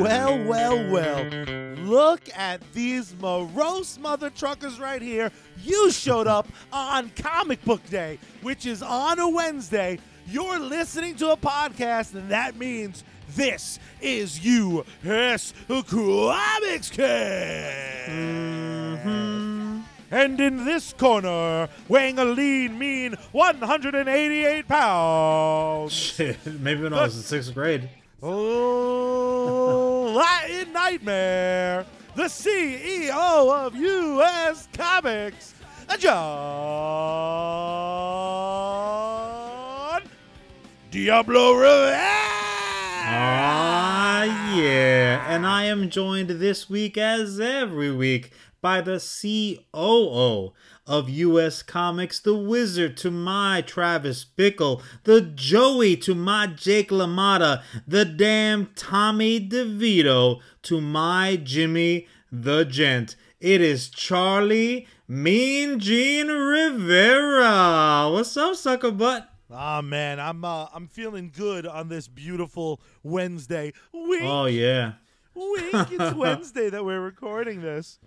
Well, well, well. Look at these morose mother truckers right here. You showed up on Comic Book Day, which is on a Wednesday. You're listening to a podcast, and that means this is U.S. Comics Cast. Mm-hmm. And in this corner, weighing a lean, mean 188 pounds. Shit, maybe when I was in sixth grade. Oh, Latin Nightmare, the CEO of U.S. Comics, Jon Diablo Rivera. Ah, yeah. And I am joined this week, as every week, by the COO of US Comics, the Wizard to my Travis Bickle, the Joey to my Jake LaMotta, the damn Tommy DeVito to my Jimmy the Gent. It is Charlie Mean Gene Rivera. What's up, sucker butt? Ah man, I'm uh, I'm feeling good on this beautiful Wednesday. Wink, Oh, yeah. wink. It's Wednesday that we're recording this.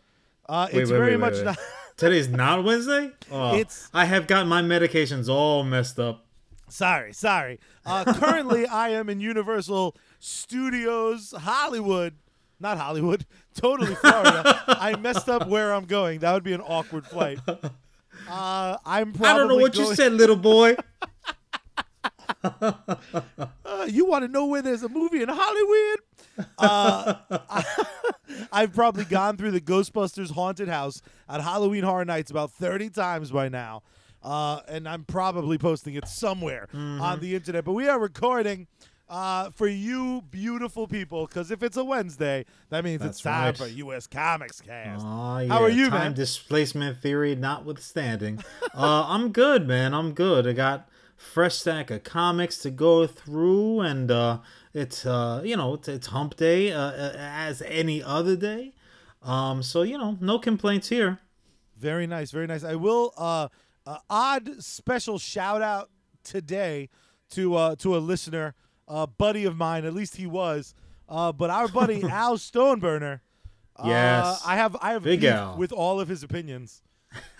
Uh, Wait, it's wait, very wait, much not. Today's not Wednesday? Oh, It's- I have got my medications all messed up. Sorry, sorry. Uh, currently, I am in Universal Studios Hollywood. Not Hollywood, totally Florida. I messed up where I'm going. That would be an awkward flight. Uh, I'm probably. I don't know what you said, little boy. Uh, you want to know where there's a movie in Hollywood? Uh, I, I've probably gone through the Ghostbusters haunted house at Halloween Horror Nights about 30 times by now. Uh, and I'm probably posting it somewhere Mm-hmm. on the internet. But we are recording uh, for you beautiful people because if it's a Wednesday, that means it's That's time right. for U.S. Comics Cast. Oh, yeah. How are you, Time man? displacement theory notwithstanding. uh, I'm good, man. I'm good. I got fresh stack of comics to go through, and uh, it's uh, you know it's, it's hump day uh, uh, as any other day. Um, so you know, no complaints here. Very nice, very nice. I will uh, uh odd special shout out today to uh to a listener, a buddy of mine, at least he was. Uh but our buddy Al Stoneburner. uh, Yes. I have I have Big Al. with all of his opinions.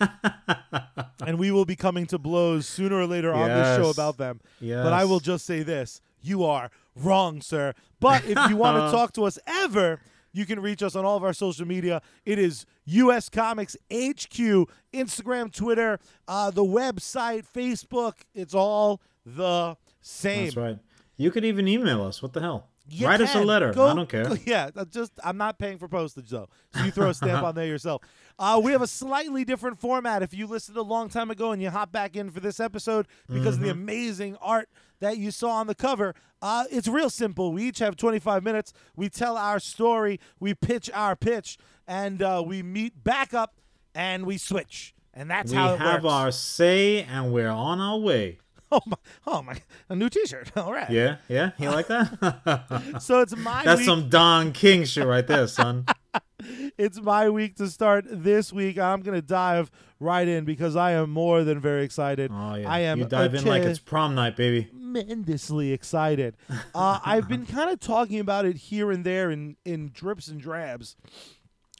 and we will be coming to blows sooner or later on this show Yes. about them. But I will just say this. You are wrong, sir. But if you want to talk to us ever, you can reach us on all of our social media. It is US Comics HQ, Instagram, Twitter, uh, the website, Facebook. It's all the same. That's right. You could even email us. What the hell? You Write us a letter. Go- I don't care. go- yeah, just I'm not paying for postage though, so you throw a stamp on there yourself. Uh, we have a slightly different format. If you listened a long time ago and you hop back in for this episode because of the Mm-hmm. amazing art that you saw on the cover, uh, it's real simple. We each have 25 minutes. We tell our story, we pitch our pitch, and uh, we meet back up and we switch. And that's We how we have works. our say, and we're on our way. oh my, oh my, a new T-shirt. All right. Yeah, yeah. You like that? So it's my That's week. some Don King shit right there, son. it's my week to start this week. I'm gonna dive right in because I am more than very excited. Oh yeah. I am You dive in like it's prom night, baby. tremendously excited. Uh, I've been kind of talking about it here and there in in drips and drabs,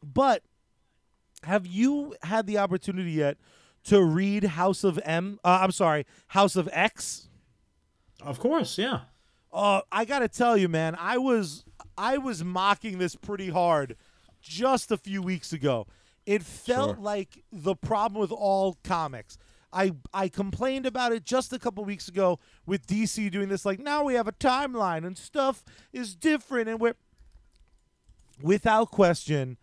but have you had the opportunity yet to read House of M? Uh, I'm sorry, House of X. Of course, yeah. Uh, I gotta tell you, man, I was I was mocking this pretty hard just a few weeks ago. It felt Sure. like the problem with all comics. I I complained about it just a couple weeks ago with DC doing this. Like now we have a timeline and stuff is different, and we're without question.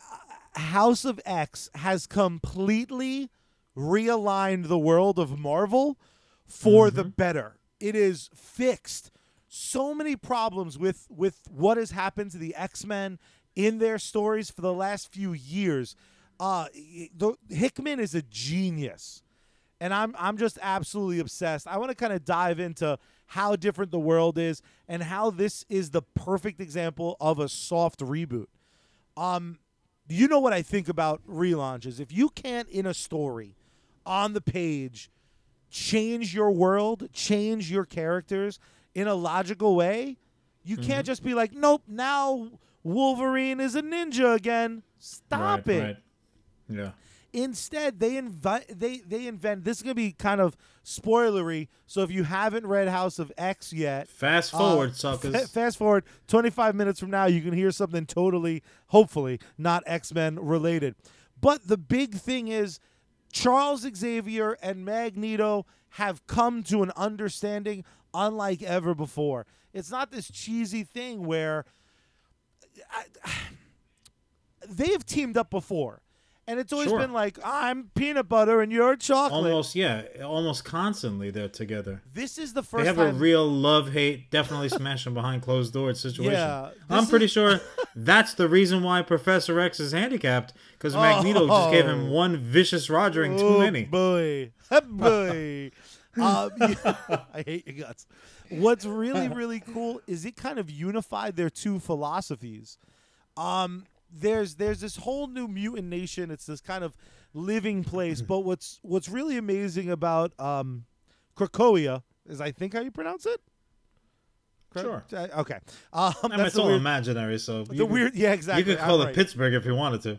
uh, House of X has completely realigned the world of Marvel for the better. It is fixed so many problems with with what has happened to the X-Men in their stories for the last few years. Uh the, Hickman is a genius. And I'm I'm just absolutely obsessed. I want to kind of dive into how different the world is and how this is the perfect example of a soft reboot. Um you know what I think about relaunches. If you can't in a story on the page change your world, change your characters in a logical way, You Mm-hmm. can't just be like, nope, now Wolverine is a ninja again. Stop Right, it. right. Yeah. Instead, they invite they they invent this is gonna be kind of spoilery. So if you haven't read House of X yet, Fast uh, forward, suckers. fa- fast forward 25 minutes from now, you can hear something totally, hopefully, not X Men related. But the big thing is Charles Xavier and Magneto have come to an understanding unlike ever before. It's not this cheesy thing where I, they've teamed up before. And it's always Sure. been like, I'm peanut butter and you're chocolate. almost, yeah, almost constantly they're together. This is the first They have time. a real love hate, definitely smashing behind closed doors situation. Yeah, I'm this pretty sure that's the reason why Professor X is handicapped because Magneto just gave him Oh. one vicious rogering too oh, many. boy. Oh, boy. um, yeah, I hate your guts. What's really, really cool is it kind of unified their two philosophies. Um, there's there's this whole new mutant nation. It's this kind of living place. But what's what's really amazing about um, Krakoa is I think how you pronounce it. Sure. Okay. Um, I mean, that's it's all weird, imaginary, so the could- weird. Yeah, exactly. You could I'm call it right. Pittsburgh if you wanted to.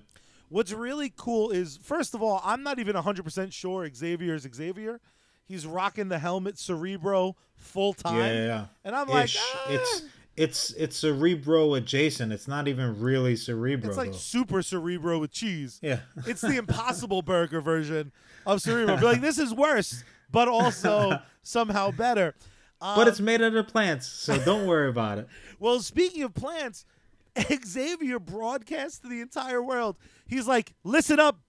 What's really cool is, first of all, I'm not even 100% sure Xavier is Xavier. He's rocking the helmet Cerebro full time. Yeah, yeah, yeah. And I'm like, ah. it's it's it's Cerebro adjacent. It's not even really Cerebro. It's like though. super Cerebro with cheese. yeah. It's the Impossible Burger version of Cerebro. Be like, this is worse, but also somehow better. Um, but it's made out of plants, so don't worry about it. Well, speaking of plants, Xavier broadcasts to the entire world. He's like, listen up,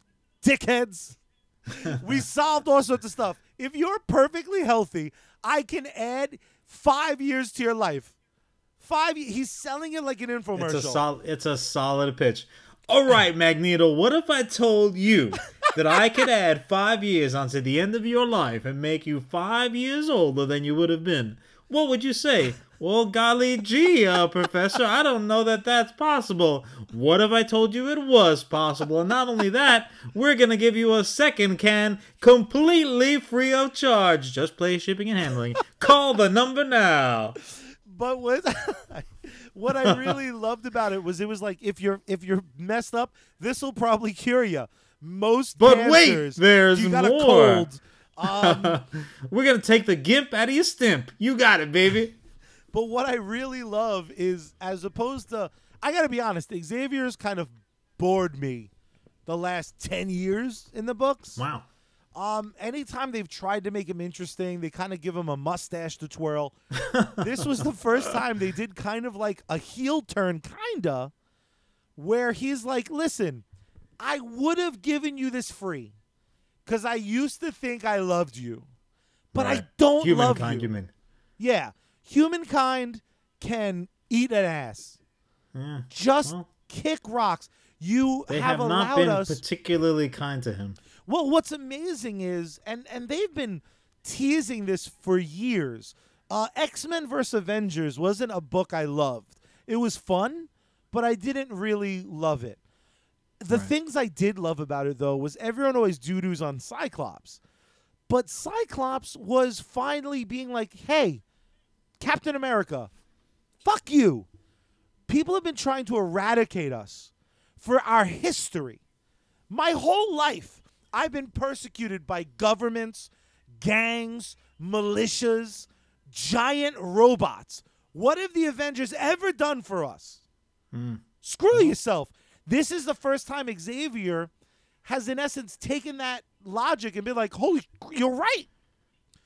dickheads. we solved all sorts of stuff. If you're perfectly healthy, I can add five years to your life. Five. He's selling it like an infomercial. It's a solid. It's a solid pitch. All right, Magneto. What if I told you that I could add five years onto the end of your life and make you five years older than you would have been? What would you say? Well, golly gee, uh, Professor, I don't know that that's possible. What if I told you it was possible? And not only that, we're gonna give you a second can completely free of charge. Just play shipping and handling. Call the number now. But what what I really loved about it was it was like if you're if you're messed up, this will probably cure you. Most But wait, there's you got a more. cold. Um, We're gonna take the gimp out of your stimp. You got it, baby. But what I really love is, as opposed to, I got to be honest, Xavier's kind of bored me the last 10 years in the books. Wow. Um, anytime they've tried to make him interesting, they kind of give him a mustache to twirl. this was the first time they did kind of like a heel turn, kinda, where he's like, listen, I would have given you this free because I used to think I loved you, but I don't love Humankind, you. you mean? Yeah, humankind can eat an ass. Yeah. Just Well. kick rocks. You They have, have, not allowed been us. particularly kind to him. well, what's amazing is, and and they've been teasing this for years. Uh, X Men vs Avengers wasn't a book I loved. It was fun, but I didn't really love it. The Right. things I did love about it though was everyone always doo doos on Cyclops, but Cyclops was finally being like, "Hey, Captain America, fuck you." People have been trying to eradicate us for our history. My whole life, I've been persecuted by governments, gangs, militias, giant robots. What have the Avengers ever done for us? Hmm. Screw yourself. This is the first time Xavier has, in essence, taken that logic and been like, holy, you're right.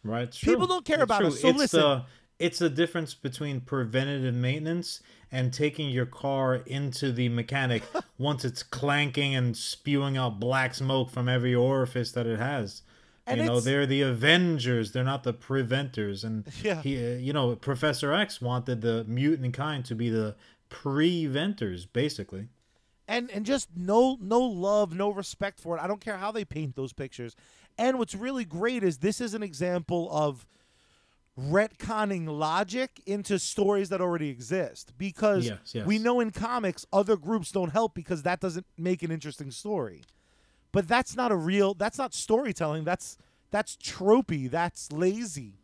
Right? People don't care It's about true. us, so it's listen. The, it's the difference between preventative maintenance and taking your car into the mechanic once it's clanking and spewing out black smoke from every orifice that it has. And you know, they're the Avengers. They're not the preventers. And Yeah. he, uh, you know, Professor X wanted the mutant kind to be the preventers, basically. And and just no no love, no respect for it. I don't care how they paint those pictures. And what's really great is this is an example of retconning logic into stories that already exist because Yes, yes. we know in comics other groups don't help because that doesn't make an interesting story. But that's not a real that's not storytelling. That's that's tropey. That's lazy.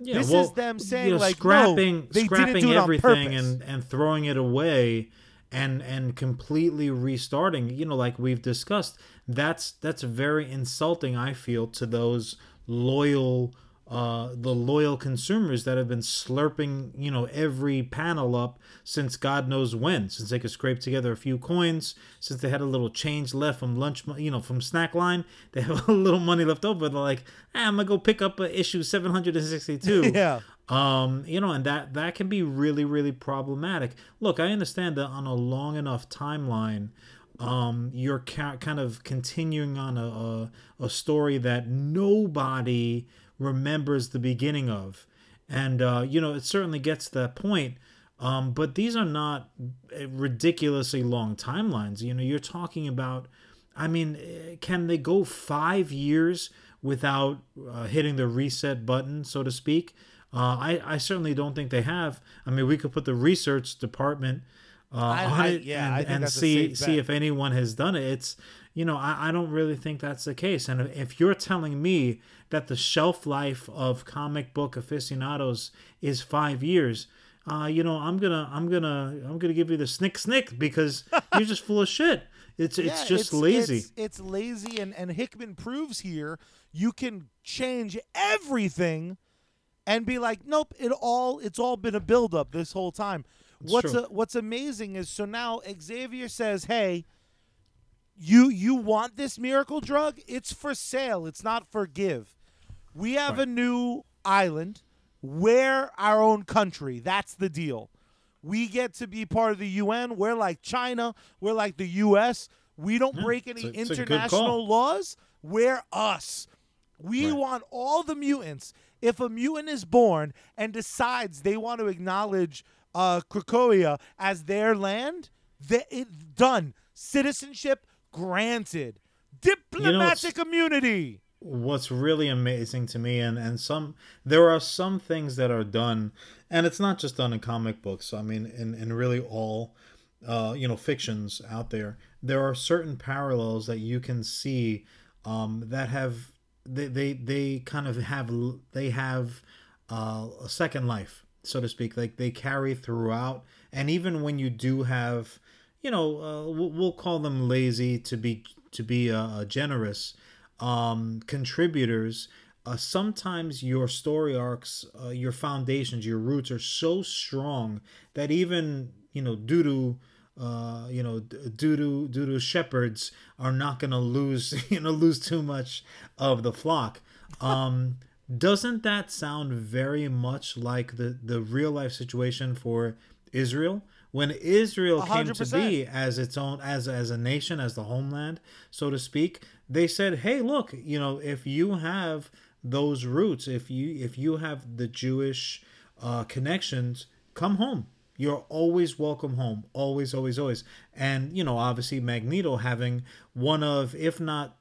Yeah, this well, is them you saying know, like scrapping, no, they scrapping didn't do it everything on purpose. and and throwing it away, and and completely restarting. You know, like we've discussed, that's that's very insulting. I feel to those loyal. Uh, the loyal consumers that have been slurping, you know, every panel up since God knows when, since they could scrape together a few coins, since they had a little change left from lunch, you know, from snack line, they have a little money left over. They're like, ah, I'm gonna go pick up uh, issue 762. yeah, um you know and that that can be really really problematic. Look i understand that on a long enough timeline um you're ca- kind of continuing on a, a a story that nobody remembers the beginning of. And uh you know it certainly gets to that point um but these are not uh, ridiculously long timelines. You know you're talking about i mean eh, can they go 5 years without uh, hitting the reset button so to speak uh, I, I certainly don't think they have. I mean, we could put the research department uh, I- on I- it yeah, and, and see see if anyone has done it. It's you know I, I don't really think that's the case. And if you're telling me that the shelf life of comic book aficionados is five years, uh, you know I'm gonna I'm gonna I'm gonna give you the snick snick because you're just full of shit. It's it's Yeah, just lazy. It's, it's lazy, and and Hickman proves here you can change everything, and be like, nope, it all it's all been a buildup this whole time. what's a, what's amazing is so now Xavier says, hey. You you want this miracle drug? It's for sale. It's not for give. We have a new island. We're our own country. That's the deal. We get to be part of the UN. We're like China. We're like the US. We don't break any a- it's a good international laws. We're us. We Right. want all the mutants. If a mutant is born and decides they want to acknowledge uh, Krakoa as their land, they, it, done. Citizenship granted. Diplomatic immunity. what's really amazing to me and and some there are some things that are done and it's not just done in comic books i mean in in really all uh you know fictions out there there are certain parallels that you can see um that have they they, they kind of have they have uh, a second life so to speak. Like they carry throughout. And even when you do have you know uh, we'll, call them lazy to be to be uh, generous um, contributors, uh, sometimes your story arcs, uh, your foundations, your roots are so strong that even you know due to uh, you know d- due to due to shepherds are not going to lose you know lose too much of the flock. Um, doesn't that sound very much like the the real life situation for Israel? When Israel A came to be as its own as as a nation as the homeland so to speak they said hey look you know if you have those roots if you if you have the jewish uh, connections come home you're always welcome home. Always always always. And you know obviously magneto having one of if not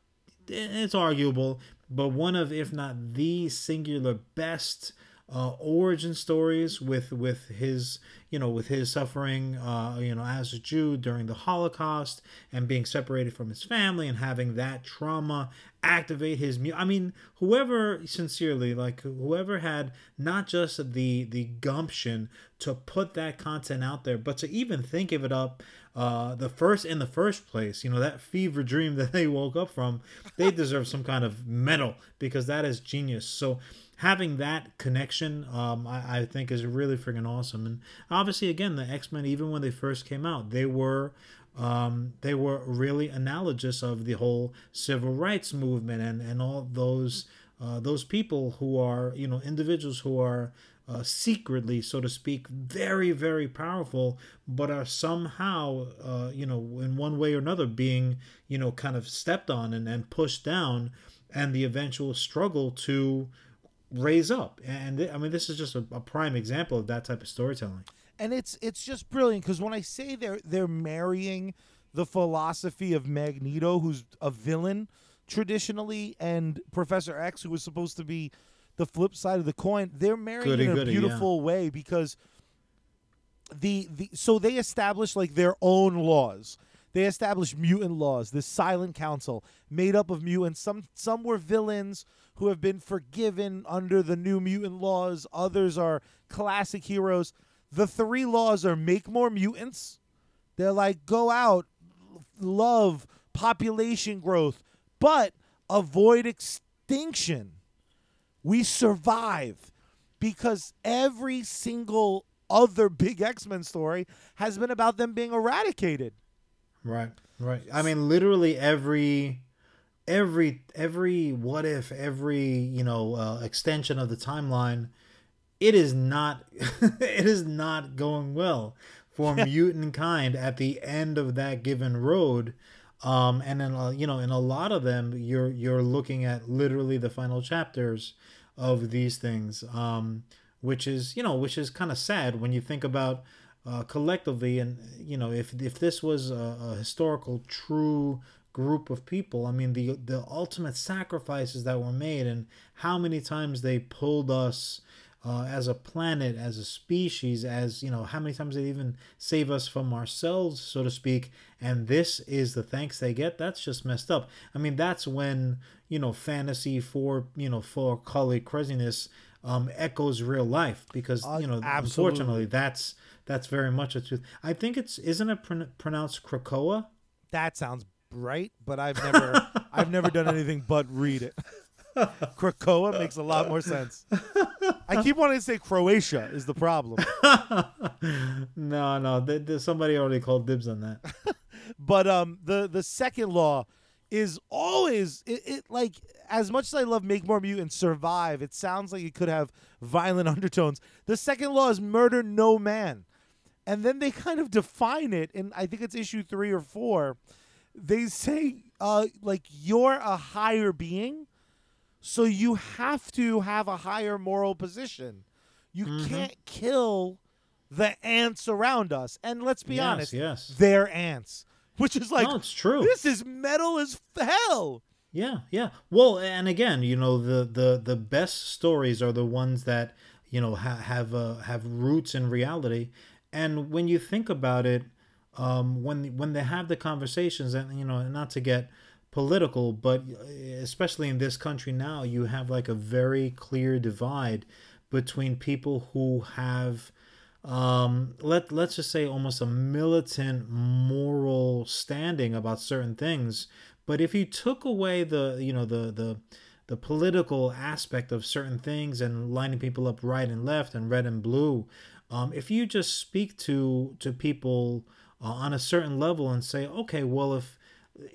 eh, it's arguable but one of if not the singular best uh, origin stories with with his you know with his suffering uh, you know as a Jew during the Holocaust and being separated from his family and having that trauma activate his mu- I mean whoever sincerely like whoever had not just the the gumption to put that content out there but to even think of it up uh, the first in the first place you know that fever dream that they woke up from they deserve some kind of medal because that is genius. So having that connection um, I, I think is really freaking awesome. And obviously again the x-men even when they first came out they were um, they were really analogous of the whole civil rights movement and, and all those uh, those people who are you know individuals who are uh, secretly so to speak very very powerful but are somehow uh, you know in one way or another being you know kind of stepped on and, and pushed down and the eventual struggle to raise up and i mean this is just a, a prime example of that type of storytelling and it's it's just brilliant because when I say they're they're marrying the philosophy of Magneto, who's a villain traditionally, and Professor X, who was supposed to be the flip side of the coin, they're marrying Goody, in a goody, yeah. beautiful way because the the so they establish like their own laws. they established mutant laws, this silent council made up of mutants. Some some were villains who have been forgiven under the new mutant laws. Others are classic heroes. The three laws are make more mutants. They're like go out, love, population growth, but avoid extinction. We survive because every single other big X-Men story has been about them being eradicated. Right, right. I mean, literally every, every, every what if, every you know uh, extension of the timeline, it is not, it is not going well for mutant kind at the end of that given road. Um, and then uh, you know, in a lot of them, you're you're looking at literally the final chapters of these things, um, which is you know, which is kind of sad when you think about uh, collectively, and you know, if if this was a, a historical true group of people, I mean, the the ultimate sacrifices that were made, and how many times they pulled us uh, as a planet, as a species, as you know, how many times they even save us from ourselves, so to speak. And this is the thanks they get. That's just messed up. I mean, that's when you know fantasy for you know for color craziness um, echoes real life because Uh, you know absolutely. unfortunately that's that's very much a truth. I think it's isn't it pron- pronounced Krakoa? That sounds right, but I've never I've never done anything but read it. Krakoa makes a lot more sense. I keep wanting to say Croatia is the problem. no, no, th- th- somebody already called dibs on that. But um the the second law is always it, it like as much as I love make more Mute and survive, it sounds like it could have violent undertones. The second law is murder no man. And then they kind of define it and I think it's issue 3 or 4. They say uh like you're a higher being, so you have to have a higher moral position. You can't kill the ants around us. And let's be Yes, honest, yes. they're ants. Which is like no, it's true. this is metal as hell. Yeah, yeah. Well, and again, you know, the the the best stories are the ones that you know ha- have uh, have roots in reality. And when you think about it, um, when when they have the conversations, and you know, not to get political, but especially in this country now, you have like a very clear divide between people who have um let let's just say almost a militant moral standing about certain things. But if you took away the you know the the the political aspect of certain things and lining people up right and left and red and blue um, if you just speak to to people uh, on a certain level and say okay well if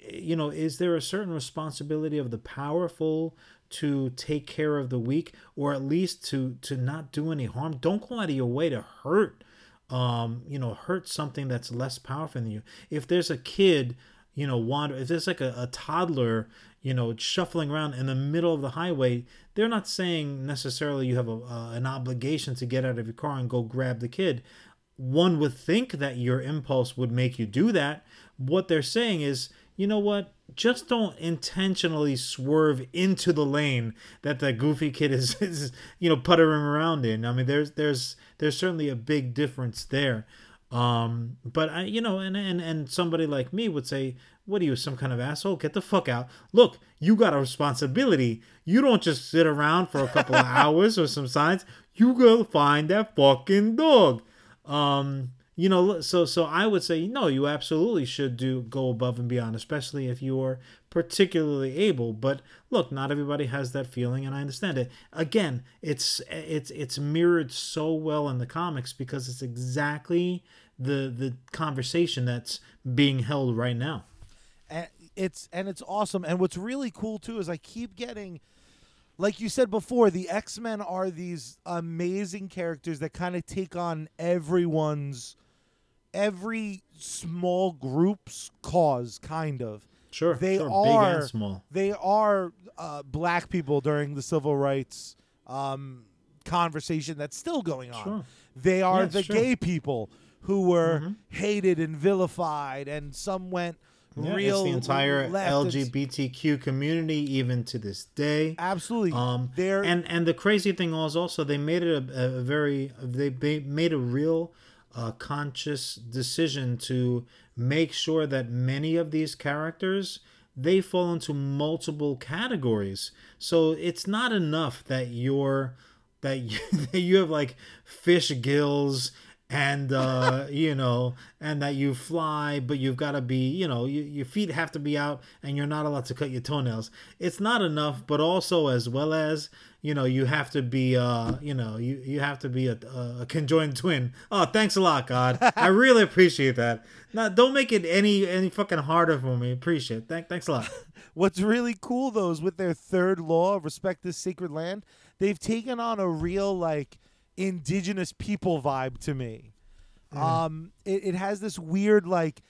you know is there a certain responsibility of the powerful to take care of the weak or at least to to not do any harm? Don't go out of your way to hurt um you know hurt something that's less powerful than you. If there's a kid you know wander if there's like a, a toddler you know shuffling around in the middle of the highway they're not saying necessarily you have a, uh, an obligation to get out of your car and go grab the kid one would think that your impulse would make you do that. What they're saying is you know what? Just don't intentionally swerve into the lane that the goofy kid is, is you know puttering around in. I mean there's there's there's certainly a big difference there. Um but i you know and and and somebody like me would say what are you some kind of asshole? Get the fuck out. Look you got a responsibility. You don't just sit around for a couple of hours or some signs. You go find that fucking dog um you know so so i would say no you absolutely should do go above and beyond especially if you're particularly able. But look not everybody has that feeling and i understand it. Again it's it's it's mirrored so well in the comics because it's exactly the the conversation that's being held right now. And it's and it's awesome. And what's really cool too is I keep getting, like you said before, the X Men are these amazing characters that kind of take on everyone's, every small group's cause, kind of. sure They sure, are big and small They are uh, black people during the civil rights um, conversation that's still going on. Sure. They are it's the. Mm-hmm. gay people who were hated and vilified, and some went yeah, real it's the entire left and s- lgbtq community even to this day Absolutely. Um, They're and and the crazy thing was also they made it a, a very they ba- made a real a conscious decision to make sure that many of these characters they fall into multiple categories. So it's not enough that you're that you, that you have like fish gills and uh you know and that you fly but you've got to be you know you, your feet have to be out and you're not allowed to cut your toenails. It's not enough but also as well as you know you have to be uh you know you you have to be a, a conjoined twin. Oh thanks a lot god. I really appreciate that. Now don't make it any any fucking harder for me. Appreciate it. Thank, thanks a lot. What's really cool though is with their third law of respect this sacred land, they've taken on a real like indigenous people vibe to me. Um, it, it has this weird like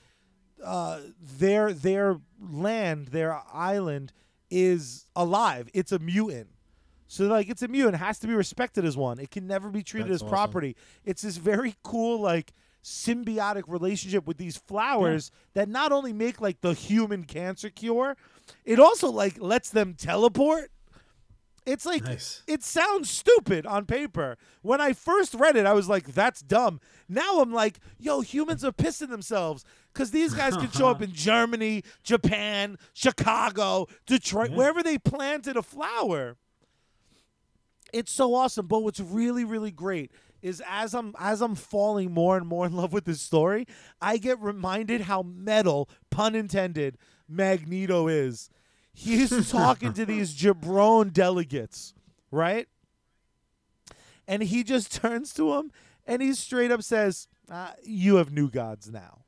uh, their their land, their island is alive. It's a mutant. So like it's a mutant, it has to be respected as one. It can never be treated That's as awesome. property. It's this very cool like symbiotic relationship with these flowers that not only make like the human cancer cure, it also like lets them teleport. It's like Nice. it sounds stupid on paper. When I first read it, I was like, "That's dumb." Now I'm like, "Yo, humans are pissing themselves because these guys can show up in Germany, Japan, Chicago, Detroit, wherever they planted a flower." It's so awesome. But what's really, really great is as I'm as I'm falling more and more in love with this story, I get reminded how metal, pun intended, Magneto is. He's talking to these jabron delegates, right? And he just turns to him and he straight up says, uh, "You have new gods now."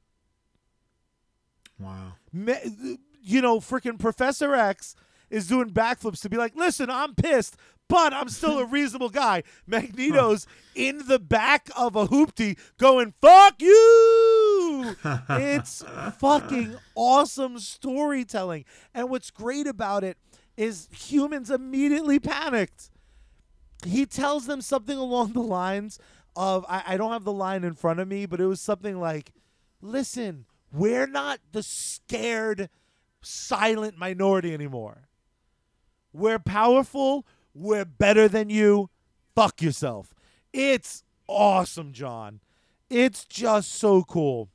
wow Me- you know, freaking Professor X is doing backflips to be like, listen, I'm pissed, but I'm still a reasonable guy. Magneto's in the back of a hoopty going, fuck you. it's fucking awesome storytelling. And what's great about it is humans immediately panicked. He tells them something along the lines of, I, I don't have the line in front of me, but it was something like, listen, we're not the scared, silent minority anymore. We're powerful. We're better than you. Fuck yourself. It's awesome, Jon. It's just so cool.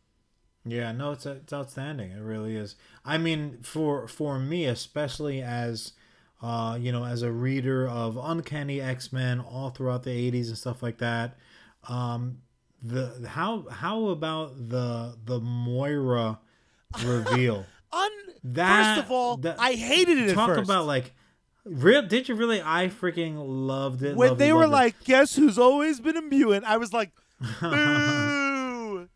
Yeah, no, it's it's outstanding. It really is. I mean, for for me, especially as uh, you know, as a reader of Uncanny X Men all throughout the '80s and stuff like that, um, the how how about the the Moira reveal? Un- That- first of all, that- I hated it at Talk about like, real? Did you really? I freaking loved it. when loved they it, were loved it. like, "Guess who's always been a mutant?" I was like, "Boo,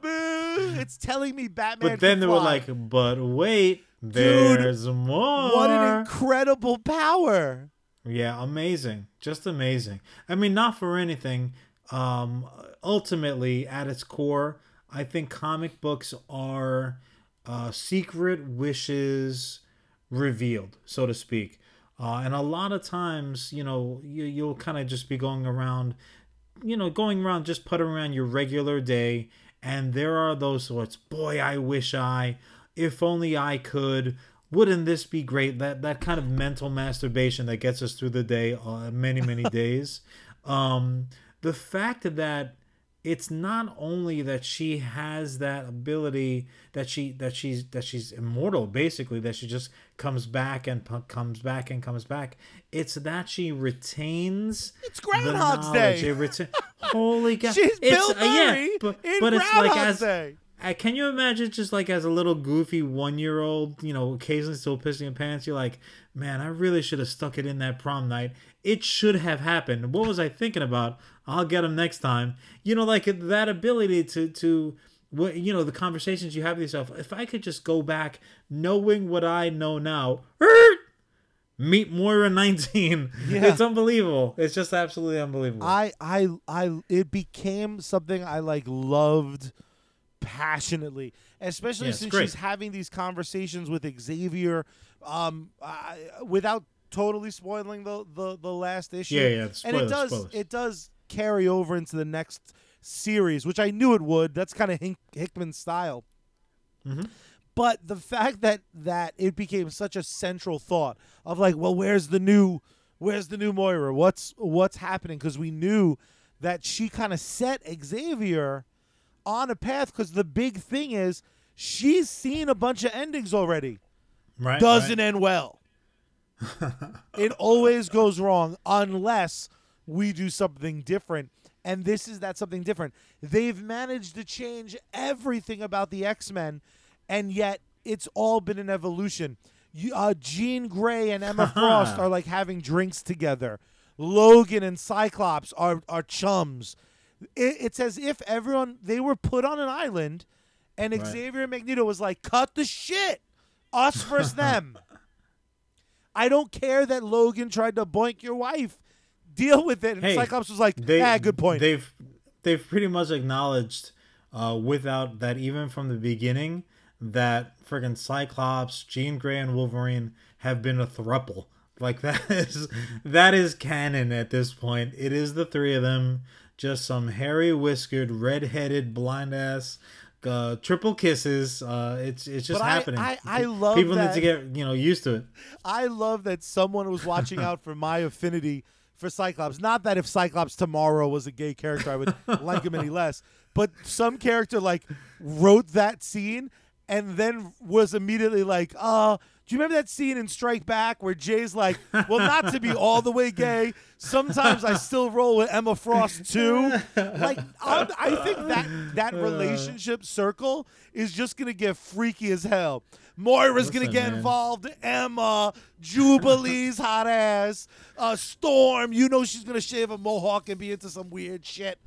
boo!" It's telling me Batman. but then they were like, but wait, there's more. "What an incredible power!" Yeah, amazing. Just amazing. I mean, not for anything. Um, ultimately, at its core, I think comic books are uh, secret wishes revealed, so to speak. Uh, and a lot of times, you know, you, you'll kind of just be going around, you know, going around just puttering around your regular day. And there are those sorts, boy, I wish I, if only I could, wouldn't this be great? That that kind of mental masturbation that gets us through the day, uh, many many days. Um, the fact that it's not only that she has that ability that she that she's that she's immortal basically that she just comes back and p- comes back and comes back it's that she retains It's Groundhog's. Day. It reta- holy god She's It's- Bill uh, yeah, Murray but, in but it's like as Day. uh, can you imagine just like as a little goofy one year old, you know, occasionally still pissing your pants? You're like, man, I really should have stuck it in that prom night. It should have happened. What was I thinking about? I'll get him next time. You know, like that ability to to what you know the conversations you have with yourself. If I could just go back, knowing what I know now. Meet Moira 19. Yeah. It's unbelievable. It's just absolutely unbelievable. I, I, I, it became something I like loved passionately, especially Yeah, since great. she's having these conversations with Xavier, um, I, without totally spoiling the, the, the last issue. Yeah, yeah, and it does, spoilers. it does carry over into the next series, which I knew it would. That's kind of Hink- Hickman's style. Mhm. But the fact that that it became such a central thought of like, well, where's the new, where's the new Moira? What's what's happening? Because we knew that she kind of set Xavier on a path because the big thing is she's seen a bunch of endings already. Right. Doesn't right. end well. it always goes wrong unless we do something different. And this is that something different. They've managed to change everything about the X Men, and yet it's all been an evolution. You, uh, Jean Grey and Emma Frost are like having drinks together. Logan and Cyclops are are chums. It, it's as if everyone they were put on an island, and Right. Xavier and Magneto was like, "Cut the shit, us versus them." I don't care that Logan tried to boink your wife. Deal with it. And Hey, Cyclops was like, They, "Ah, good point." They've they've pretty much acknowledged, uh, without that even from the beginning, that friggin' Cyclops, Jean Grey, and Wolverine have been a thruple. Like that is that is canon at this point. It is the three of them, just some hairy whiskered, red headed, blind ass. Uh, triple kisses. Uh, it's it's just But happening. I- I love people that- need to get you know used to it. I love that someone was watching out for my affinity for Cyclops. Not that if Cyclops tomorrow was a gay character, I would like him any less. But some character like wrote that scene and then was immediately like, uh, do you remember that scene in Strike Back where Jay's like, well, not to be all the way gay, sometimes I still roll with Emma Frost too. Like, I'm, I think that that relationship circle is just gonna get freaky as hell. Moira's gonna get man. involved. Emma, Jubilee's hot ass, uh, Storm. You know she's gonna shave a mohawk and be into some weird shit.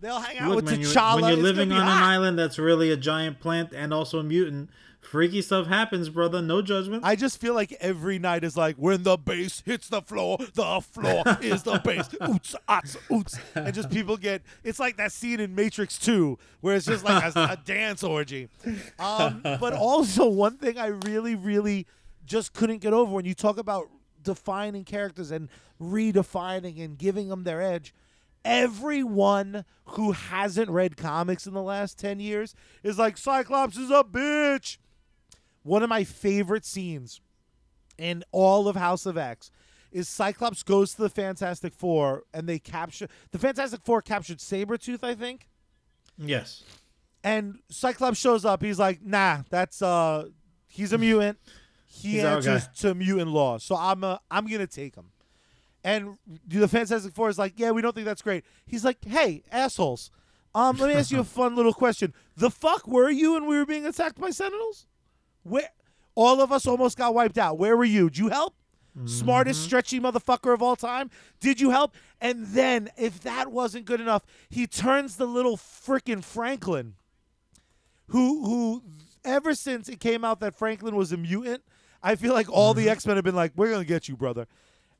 They'll hang out Look, with man, T'Challa. when you're living on be an island that's really a giant plant and also a mutant, freaky stuff happens, brother. No judgment. I just feel like every night is like when the bass hits the floor, the floor is the bass. Oots, ots, oots. And just people get it's like that scene in Matrix 2 where it's just like a, a dance orgy. Um, but also one thing I really, really just couldn't get over when you talk about defining characters and redefining and giving them their edge. Everyone who hasn't read comics in the last 10 years is like, Cyclops is a bitch one of my favorite scenes in all of House of X is Cyclops goes to the Fantastic Four and they capture the Fantastic Four captured Sabretooth, I think. yes. And Cyclops shows up. He's like, nah, that's uh he's a mutant. He He's answers to mutant law. So I'm uh, I'm gonna take him. And the Fantastic Four is like, yeah, we don't think that's great. He's like, hey, assholes. Um, let me ask you a fun little question. The fuck were you when we were being attacked by Sentinels? Where all of us almost got wiped out. Where were you? Did you help? Smartest, stretchy motherfucker of all time. Did you help? And then, if that wasn't good enough, he turns the little frickin' Franklin, who who ever since it came out that Franklin was a mutant, I feel like all the X Men have been like, "We're gonna get you, brother."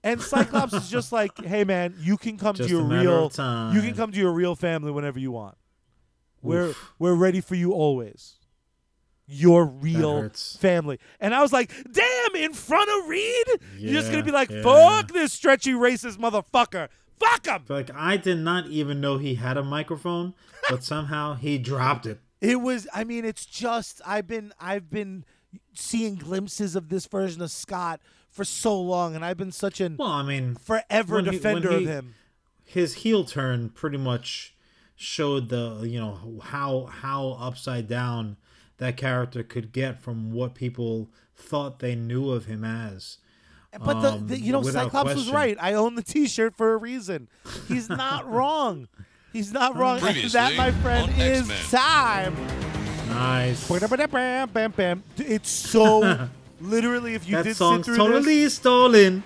And Cyclops is just like, "Hey, man, you can come Just to your real, time. you can come to your real family whenever you want. We're we're ready for you always. Your real family." And I was like, "Damn!" In front of Reed, you're just gonna be like, yeah. "Fuck this stretchy racist motherfucker! Fuck him!" Like I did not even know he had a microphone, but somehow he dropped it. It was. I mean, it's just. I've been. I've been seeing glimpses of this version of Scott for so long, and I've been such an Well, I mean, forever he- defender when of him. his heel turn pretty much showed the you know how how upside down that character could get from what people thought they knew of him as. But the, um, the you know without Cyclops was right. I own the T-shirt for a reason. He's not wrong. He's not wrong. And Previously that, my friend, is X-Men. time. Nice. Bam, bam, bam. It's so literally if you that did sit song's through totally this, stolen.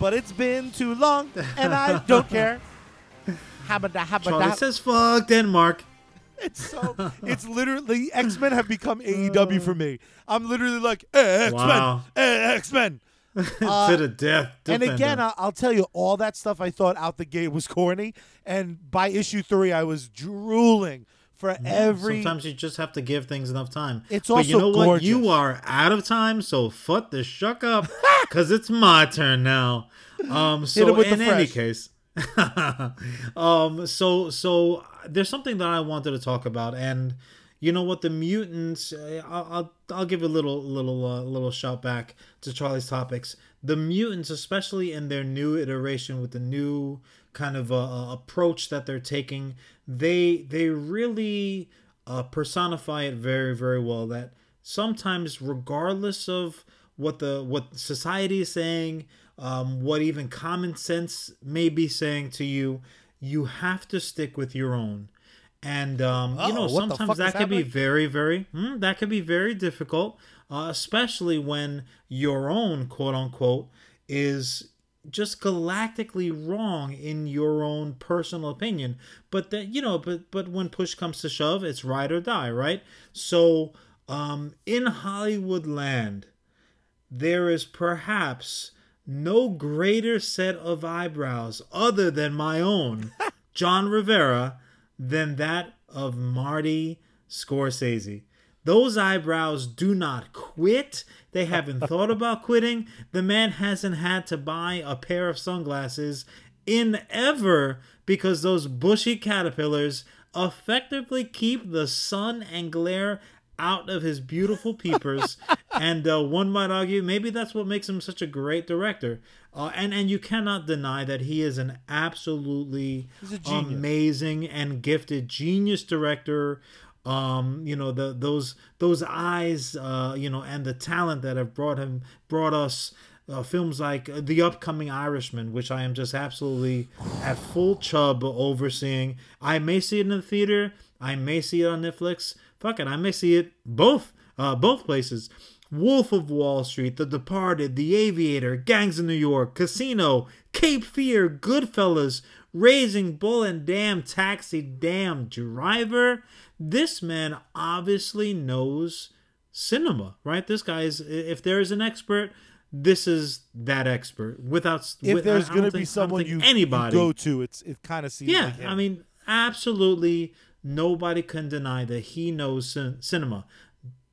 but it's been too long, and I don't care. Habada, Charlie habada. says, "Fuck Denmark." It's so. It's literally X Men have become AEW for me. I'm literally like X Men, Wow. X Men. to the death. And again, I- I'll tell you, all that stuff I thought out the gate was corny, and by issue three, I was drooling for every. Sometimes you just have to give things enough time. It's but you also know what? You are out of time, so fuck the shuck up, because it's my turn now. Um, Hit so with in the any case, um, so so there's something that I wanted to talk about, and you know what? The mutants. uh, I'll I'll, I'll give a little little uh, little shout back to Charlie's topics. The mutants, especially in their new iteration with the new kind of uh, uh, approach that they're taking, they they really uh, personify it very very well. That sometimes, regardless of what the what society is saying, um, what even common sense may be saying to you, you have to stick with your own. And um, you know, the sometimes that can be very, very hmm, that can be very difficult, uh, especially when your own quote unquote is just galactically wrong in your own personal opinion. But that you know, but but when push comes to shove, it's ride or die, right? So um, in Hollywood land, there is perhaps no greater set of eyebrows other than my own, Jon Rivera, than that of Marty Scorsese. Those eyebrows do not quit. They haven't thought about quitting. The man hasn't had to buy a pair of sunglasses in ever because those bushy caterpillars effectively keep the sun and glare out of his beautiful peepers and uh, one might argue maybe that's what makes him such a great director uh, and and you cannot deny that he is an absolutely He's a genius. amazing and gifted genius director um you know the those those eyes uh you know and the talent that have brought him brought us uh, films like the upcoming Irishman, which I am just absolutely at full chub overseeing. I may see it in the theater. I may see it on Netflix. Fuck it, I may see it both, uh, both places. Wolf of Wall Street, The Departed, The Aviator, Gangs of New York, Casino, Cape Fear, Goodfellas, Raging Bull and Damn Taxi, Damn Driver. This man obviously knows cinema, right? This guy is, if there is an expert, this is that expert. Without, If with- there's going to be think- I don't someone you, anybody you go to, it's it kind of seems yeah, like. I mean, absolutely nobody can deny that he knows cin- cinema.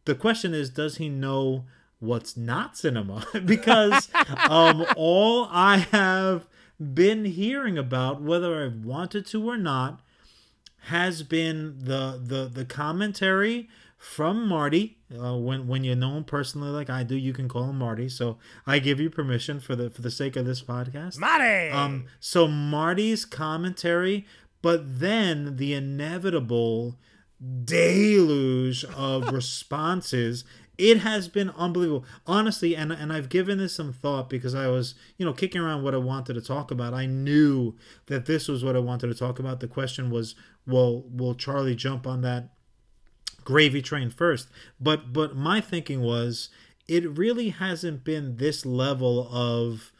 The question is, does he know what's not cinema? because um, all I have been hearing about, whether I wanted to or not, has been the the the commentary from Marty. Uh, when when you know him personally, like I do, you can call him Marty. So I give you permission for the for the sake of this podcast. Marty. Um, so Marty's commentary, but then the inevitable deluge of responses. It has been unbelievable, honestly, and and I've given this some thought because I was, you know, kicking around what I wanted to talk about. I knew that this was what I wanted to talk about. The question was, well, will Charlie jump on that gravy train first? But but my thinking was, it really hasn't been this level of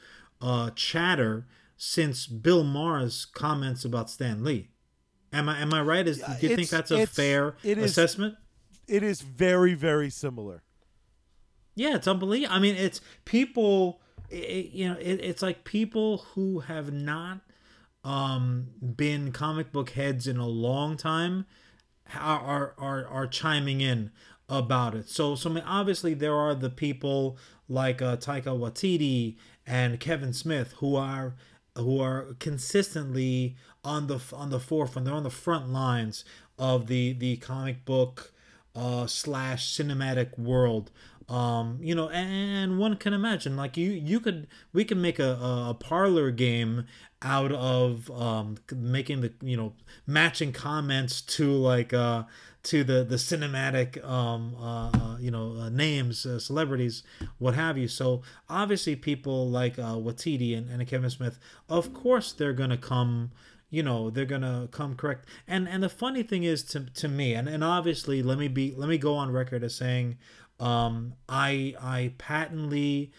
uh, chatter since Bill Maher's comments about Stan Lee. Am I am I right? Is do you think that's a fair it is- assessment? it is very very similar. Yeah, it's unbelievable. I mean, it's people. It, you know, it, it's like people who have not um, been comic book heads in a long time are are are, are chiming in about it. So, so I mean, obviously there are the people like uh, Taika Waititi and Kevin Smith who are who are consistently on the on the forefront. They're on the front lines of the the comic book uh, slash cinematic world. Um, you know, and, one can imagine like you you could we can make a, a parlor game out of um, making the you know matching comments to like uh to the the cinematic um uh, uh you know uh, names uh, celebrities what have you. So obviously people like uh Waititi and, and Kevin Smith of course they're gonna come you know they're gonna come correct. And and the funny thing is to to me and and obviously let me be let me go on record as saying um i i patently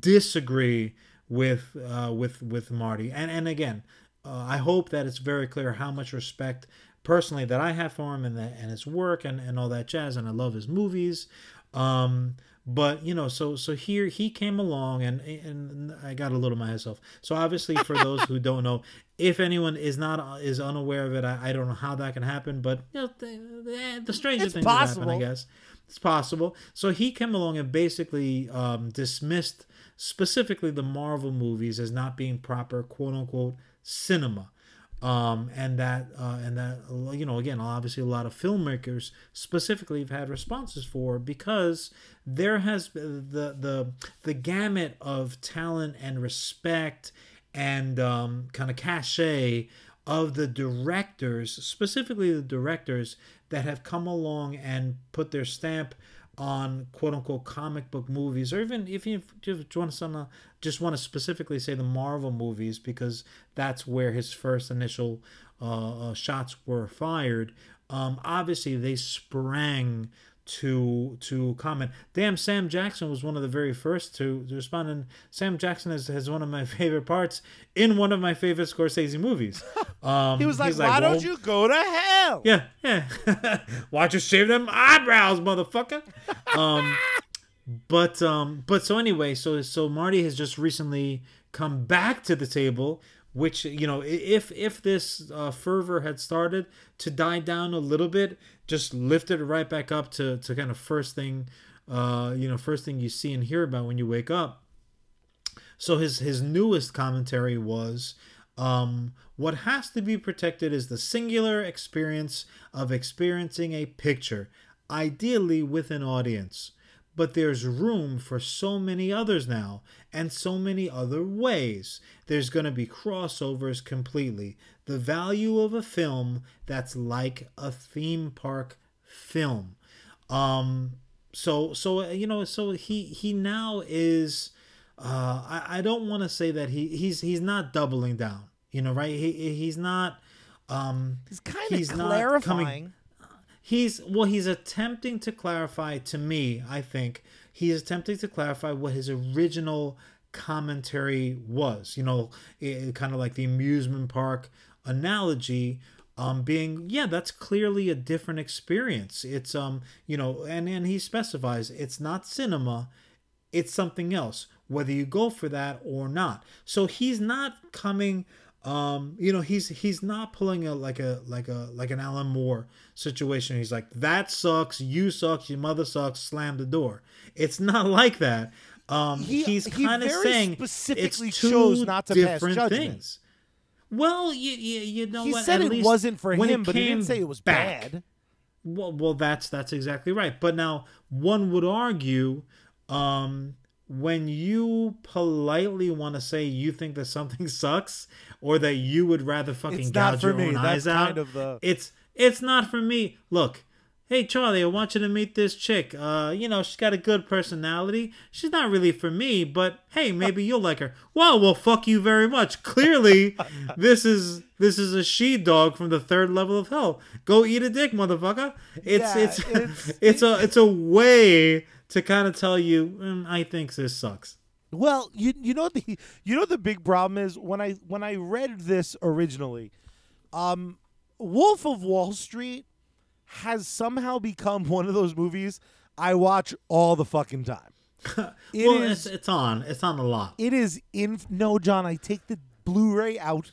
disagree with uh with with marty. And and again uh, i hope that it's very clear how much respect personally that i have for him and that and his work and and all that jazz and i love his movies. Um but you know so so here he came along and and i got a little myself so obviously for those who don't know if anyone is not is unaware of it i, I don't know how that can happen but you know the, the, stranger It's things that happen i guess. It's possible. So he came along and basically um dismissed specifically the marvel movies as not being proper quote unquote cinema um, and that uh, and that you know again obviously a lot of filmmakers specifically have had responses for because there has the the the gamut of talent and respect and um, kind of cachet of the directors specifically the directors that have come along and put their stamp on quote unquote comic book movies, or even if you just want to just want to specifically say the Marvel movies because that's where his first initial uh, uh, shots were fired. Um, obviously, they sprang to to comment. Damn, Sam Jackson was one of the very first to, to respond, and Sam Jackson has, has one of my favorite parts in one of my favorite Scorsese movies. Um, he was like, "Why don't well, you go to hell?" Yeah, yeah. Why don't you shave them eyebrows, motherfucker? Um, but um, but so anyway, so so Marty has just recently come back to the table which you know if if this uh, fervor had started to die down a little bit just lifted it right back up to to kind of first thing uh you know first thing you see and hear about when you wake up. So his his newest commentary was um what has to be protected is the singular experience of experiencing a picture ideally with an audience but there's room for so many others now and so many other ways. There's going to be crossovers completely. The value of a film that's like a theme park film. Um so so you know so he he now is uh I, I don't want to say that he he's he's not doubling down. You know, right? He he's not um he's kind of clarifying coming, he's well he's attempting to clarify to me i think he's attempting to clarify what his original commentary was you know it, kind of like the amusement park analogy um being yeah that's clearly a different experience. It's um you know and and he specifies it's not cinema it's something else whether you go for that or not. So he's not coming um, you know, he's he's not pulling a like a like a like an Alan Moore situation. He's like, that sucks, you sucks, your mother sucks, slam the door. It's not like that. Um, he, he's kind of he saying specifically it's two chose not to different pass things. Well, you, you, you know he what? said At it wasn't for him, but he didn't say it was back, bad. Well, well, that's that's exactly right. But now one would argue, um, when you politely want to say you think that something sucks or that you would rather fucking it's gouge your me. own That's eyes out, the... it's it's not for me. Look, hey Charlie, I want you to meet this chick. Uh, you know, she's got a good personality. She's not really for me, but hey, maybe you'll like her. Well, well, fuck you very much. Clearly, this is this is a she dog from the third level of hell. Go eat a dick, motherfucker. It's yeah, it's it's, it's a it's a way to kind of tell you, mm, I think this sucks. Well, you you know the you know the big problem is when I when I read this originally, um, Wolf of Wall Street has somehow become one of those movies I watch all the fucking time. It well, is, it's, it's on. It's on a lot. It is in. No, Jon, I take the Blu-ray out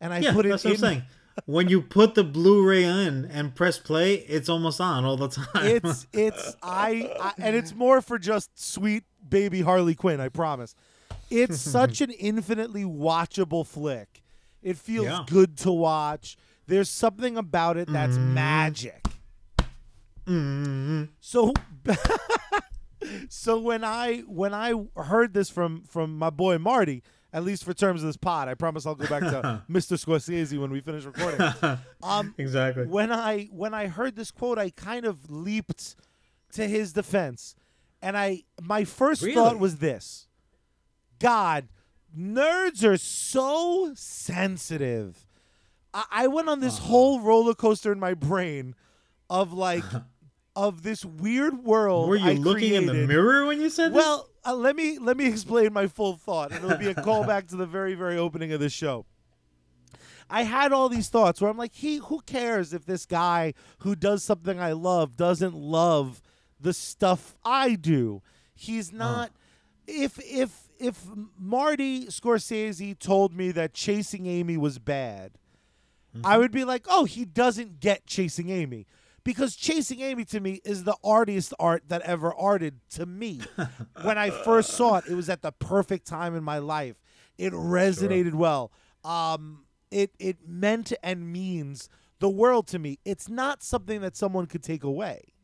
and I yeah, put it. That's what I'm saying when you put the Blu-ray in and press play, it's almost on all the time. it's it's I, I and it's more for just sweet baby Harley Quinn. I promise. It's such an infinitely watchable flick. It feels yeah. good to watch. There's something about it that's mm. magic. Mm. So so when I when I heard this from from my boy Marty, at least for terms of this pod. I promise I'll go back to Mr. Scorsese when we finish recording. Um, exactly. When I when I heard this quote, I kind of leaped to his defense, and I my first really? thought was this: God, nerds are so sensitive. I, I went on this uh. whole roller coaster in my brain of like of this weird world. Were you I looking created. in the mirror when you said this? Well, uh, let me let me explain my full thought, and it'll be a callback to the very very opening of the show. I had all these thoughts where I'm like, he who cares if this guy who does something I love doesn't love the stuff I do. He's not. If if if Marty Scorsese told me that Chasing Amy was bad, mm-hmm. I would be like, oh, he doesn't get Chasing Amy because Chasing Amy to me is the artiest art that ever arted to me. when I first saw it, it was at the perfect time in my life. It resonated sure. well. Um, it it meant and means the world to me. It's not something that someone could take away.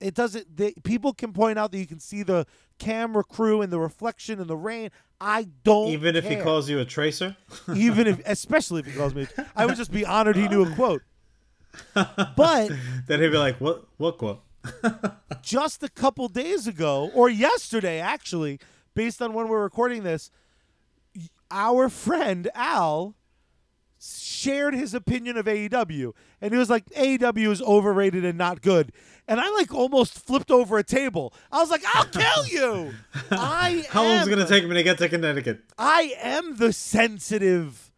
It doesn't. They, people can point out that you can see the camera crew and the reflection and the rain. I don't. Even care. if he calls you a tracer. Even if, especially if he calls me, I would just be honored he knew a quote. But Then he'd be like, "What? What quote?" just a couple days ago, or yesterday actually, based on when we're recording this, our friend Al shared his opinion of AEW, and he was like, "AEW is overrated and not good." And I like almost flipped over a table. I was like, "I'll kill you!" I How long is it gonna take me to get to Connecticut? I am the sensitive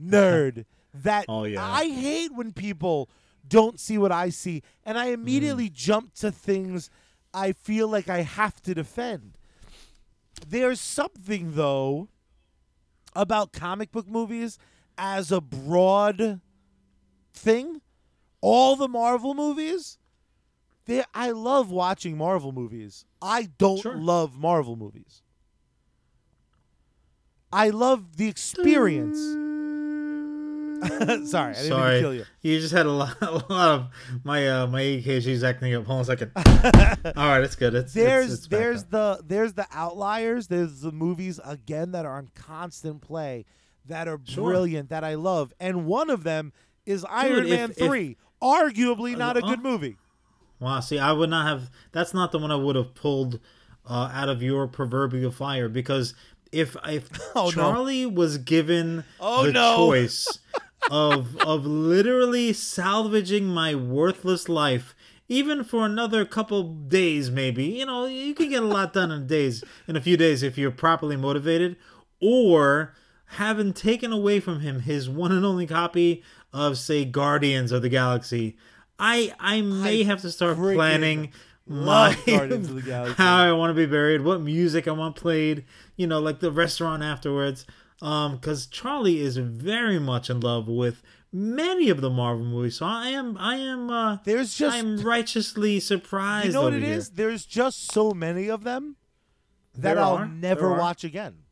nerd that Oh, yeah. I hate when people don't see what I see, and I immediately Mm. jump to things I feel like I have to defend. There's something though about comic book movies as a broad thing. All the Marvel movies, they I love watching Marvel movies. I don't Sure. love Marvel movies. I love the experience. Sorry, I didn't mean Sorry, to kill you. You just had a lot, a lot of my uh, my EKG's acting up. Hold on a second. All right, it's good. It's There's it's, it's there's up. the there's the outliers. There's the movies again that are on constant play that are Sure. brilliant that I love, and one of them is Iron if- Man if- three. Arguably not a uh, good movie. Wow. See, I would not have. That's not the one I would have pulled uh, out of your proverbial fire because if if Oh, no. Charlie was given Oh, the no. choice of of literally salvaging my worthless life. Even for another couple days, maybe you know you can get a lot done in days in a few days if you're properly motivated, or having taken away from him his one and only copy of say Guardians of the Galaxy, I I may I have to start planning my Guardians of the Galaxy. how I want to be buried, what music I want played, you know, like the restaurant afterwards. Um, because Charlie is very much in love with many of the Marvel movies, so I am I am uh There's just I'm righteously surprised. you know what it here. is. There's just so many of them that There I'll are. never watch again.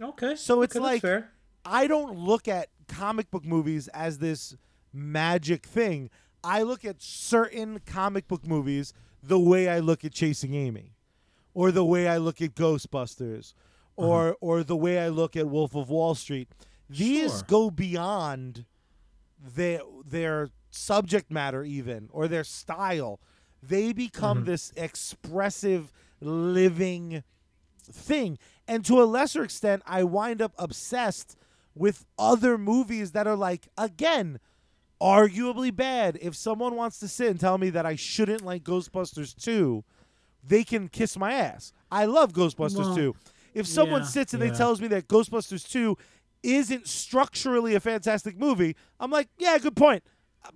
Okay, So it's okay, like-. I don't look at comic book movies as this magic thing. I look at certain comic book movies the way I look at Chasing Amy, or the way I look at Ghostbusters, Uh-huh. or or the way I look at Wolf of Wall Street. These Sure. go beyond their their subject matter even or their style. They become mm-hmm. this expressive living thing. And to a lesser extent, I wind up obsessed with other movies that are like, again, arguably bad. If someone wants to sit and tell me that I shouldn't like Ghostbusters 2, they can kiss my ass. I love Ghostbusters Well, 2. If someone yeah, sits and yeah. they tells me that Ghostbusters 2 isn't structurally a fantastic movie, I'm like, yeah, good point.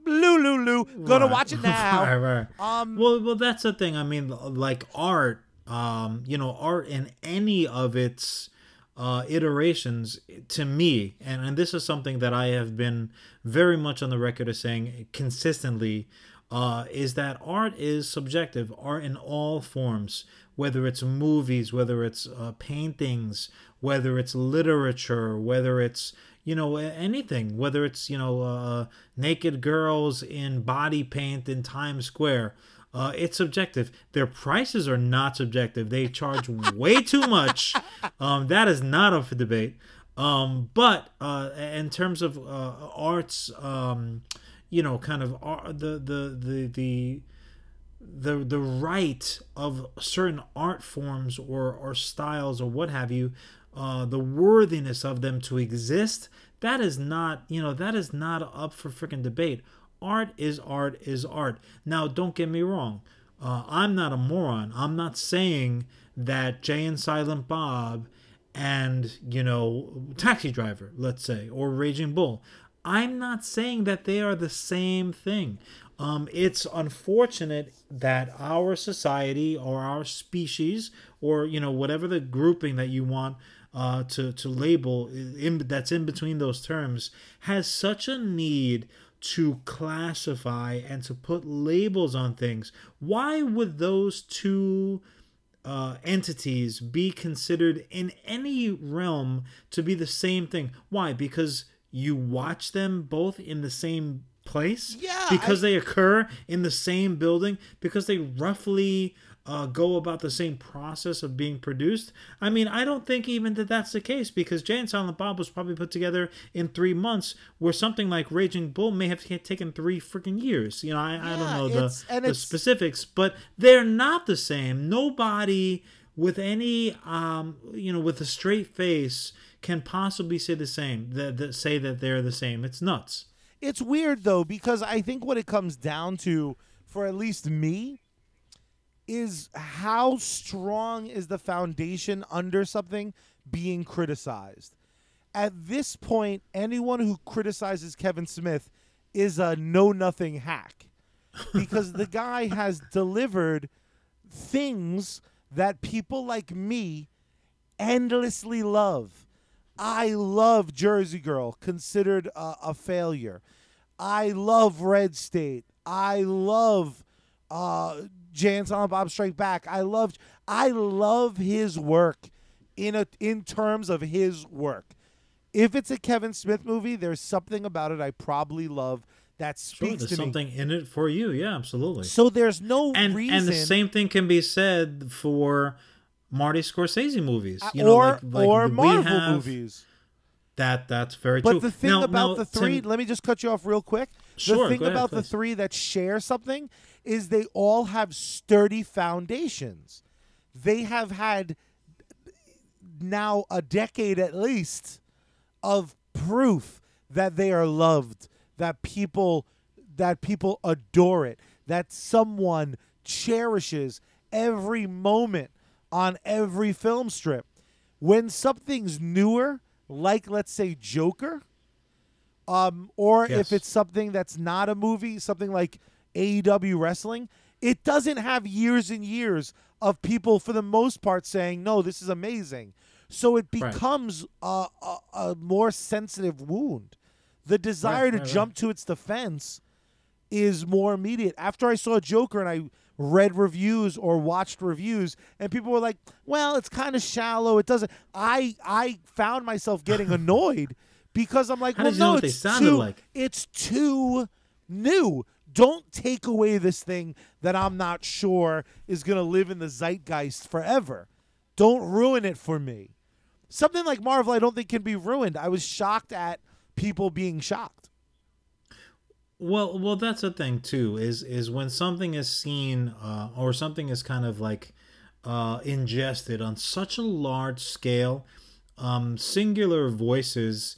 Lou. Gonna Right. watch it now. right, right. Um, Well, well, that's the thing. I mean, like art, um, you know, art in any of its uh, iterations, to me, and, and this is something that I have been very much on the record of saying consistently, uh, is that art is subjective. Art in all forms, whether it's movies, whether it's uh, paintings, whether it's literature, whether it's you know anything whether it's you know uh, naked girls in body paint in times square uh, it's subjective. Their prices are not subjective. They charge way too much. Um, that is not up for debate. Um, but uh, in terms of uh, arts um, you know kind of the the the the the the right of certain art forms or or styles or what have you uh the worthiness of them to exist that is not you know that is not up for freaking debate. Art is art is art. Now don't get me wrong uh, i'm not a moron. I'm not saying that jay and silent bob and you know taxi driver let's say or raging bull i'm not saying that they are the same thing um, it's unfortunate that our society or our species or you know whatever the grouping that you want uh, to to label in, that's in between those terms has such a need to classify and to put labels on things. Why would those two uh, entities be considered in any realm to be the same thing? Why? Because you watch them both in the same place Yeah, because they occur in the same building because they roughly uh, go about the same process of being produced. I mean, I don't think even that that's the case because Jay and Silent Bob was probably put together in three months, where something like Raging Bull may have taken three freaking years. You know, I, I don't know the, the specifics, but they're not the same. Nobody with any, um, you know, with a straight face can possibly say the same. That, that say that they're the same. It's nuts. It's weird though because I think what it comes down to, for at least me, is how strong is the foundation under something being criticized. At this point, anyone who criticizes Kevin Smith is a know nothing hack because the guy has delivered things that people like me endlessly love. I love Jersey Girl, considered a, a failure. I love Red State. I love uh, and Silent Bob Strike Back. I love I love his work in a in terms of his work. If it's a Kevin Smith movie, there's something about it I probably love that Sure, speaks there's to me. something in it for you. Yeah, absolutely. So there's no and reason and the same thing can be said for Marty Scorsese movies. Uh, you know, or like, like or Marvel have- movies. That that's very But true. But the thing Now- about now, the three, Tim- let me just cut you off real quick. Sure, the thing ahead, about the three that share something is they all have sturdy foundations. They have had now a decade at least of proof that they are loved, that people that people adore it, that someone cherishes every moment on every film strip. When something's newer, like let's say Joker, um, or Yes. if it's something that's not a movie, something like AEW wrestling, it doesn't have years and years of people, for the most part, saying, no, this is amazing. So it Right. becomes a, a, a more sensitive wound. The desire to right, right. jump to its defense is more immediate. After I saw Joker and I read reviews or watched reviews and people were like, "Well, it's kind of shallow. It doesn't." I I found myself getting annoyed because I'm like, How "Well, did you know no, what it's sounded too like?" it's too new. Don't take away this thing that I'm not sure is going to live in the zeitgeist forever. Don't ruin it for me." Something like Marvel I don't think can be ruined. I was shocked at people being shocked. Well, well, that's the thing too. Is is when something is seen uh, or something is kind of like uh, ingested on such a large scale, um, singular voices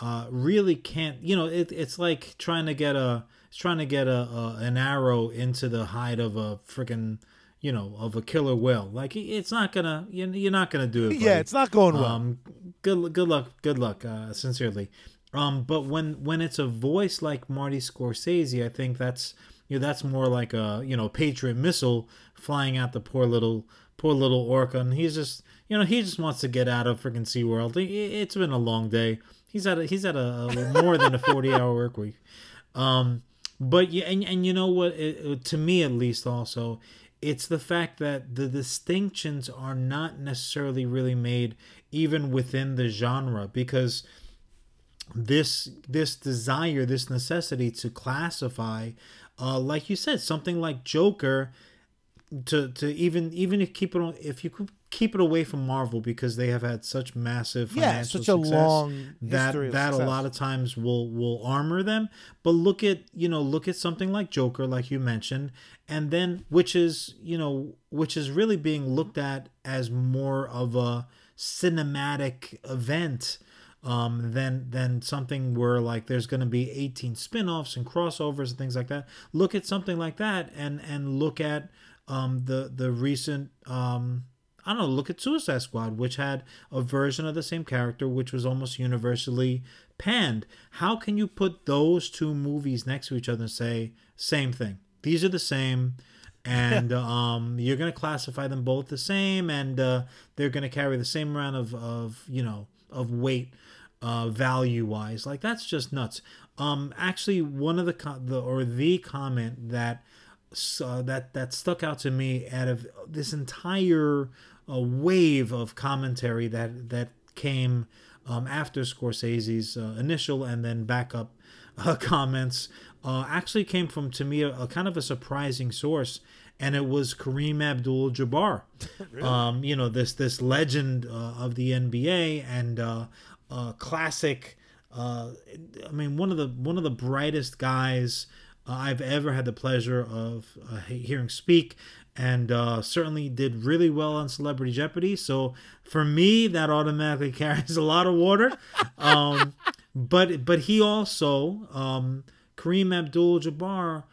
uh, really can't. You know, it, it's like trying to get a it's trying to get a, a an arrow into the hide of a freaking you know of a killer whale. Like it's not gonna you- you're not gonna do it. Yeah, it's not going well. Um, good good luck, good luck. Uh, sincerely. Um, but when when it's a voice like Marty Scorsese, I think that's you know that's more like a you know Patriot missile flying at the poor little poor little orca, and he's just you know he just wants to get out of freaking SeaWorld. It, it's been a long day. He's at a, he's at a, a more than a forty hour work week. Um, but yeah, and, and you know what? It- to me, at least, also, it's the fact that the distinctions are not necessarily really made even within the genre because this this desire, this necessity to classify, uh, like you said, something like Joker, to to even even if keep it on, if you could keep it away from Marvel because they have had such massive Yeah, financial such a long that that a lot of times will will armor them. But look at you know look at something like joker like you mentioned and then which is you know which is really being looked at as more of a cinematic event um, than than something where like there's going to be 18 spin-offs and crossovers and things like that look at something like that and and look at um, the the recent um, I don't know, look at Suicide Squad, which had a version of the same character, which was almost universally panned. How can you put those two movies next to each other and say, same thing? These are the same, and um, you're going to classify them both the same, and uh, they're going to carry the same amount of, of you know, of weight uh, value wise. Like, that's just nuts. Um, actually, one of the, co- the or the comment that uh, that that stuck out to me out of this entire uh, wave of commentary that that came um, after Scorsese's uh, initial and then backup uh, comments uh, actually came from to me a, a, kind of a surprising source, and it was Kareem Abdul-Jabbar. really? um, you know this this legend uh, of the NBA and uh, classic. Uh, I mean, one of the one of the brightest guys uh, I've ever had the pleasure of uh, hearing speak, and certainly did really well on Celebrity Jeopardy. So for me, that automatically carries a lot of water. Um, but but he also um, Kareem Abdul-Jabbar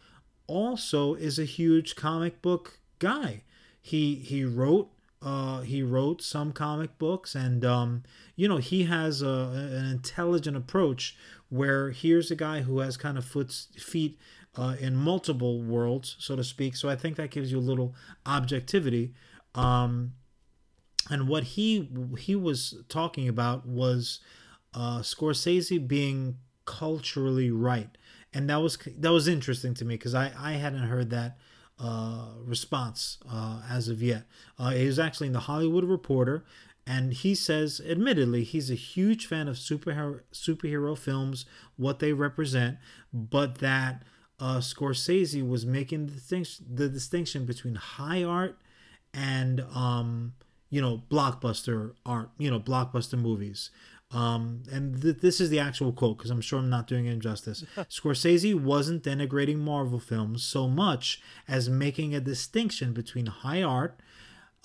also is a huge comic book guy. He he wrote uh, he wrote some comic books, and um, you know he has a, an intelligent approach where here's a guy who has kind of foot, feet uh, in multiple worlds, so to speak. So I think that gives you a little objectivity. Um, and what he he was talking about was uh, Scorsese being culturally right, and that was that was interesting to me because I I hadn't heard that response uh, as of yet. Uh, he was actually in the Hollywood Reporter, and he says, admittedly, he's a huge fan of superhero superhero films, what they represent, but that uh, Scorsese was making the distinction, the distinction between high art and um, you know blockbuster art, you know blockbuster movies. Um, and th- this is the actual quote because I'm sure I'm not doing it injustice. Scorsese wasn't denigrating Marvel films so much as making a distinction between high art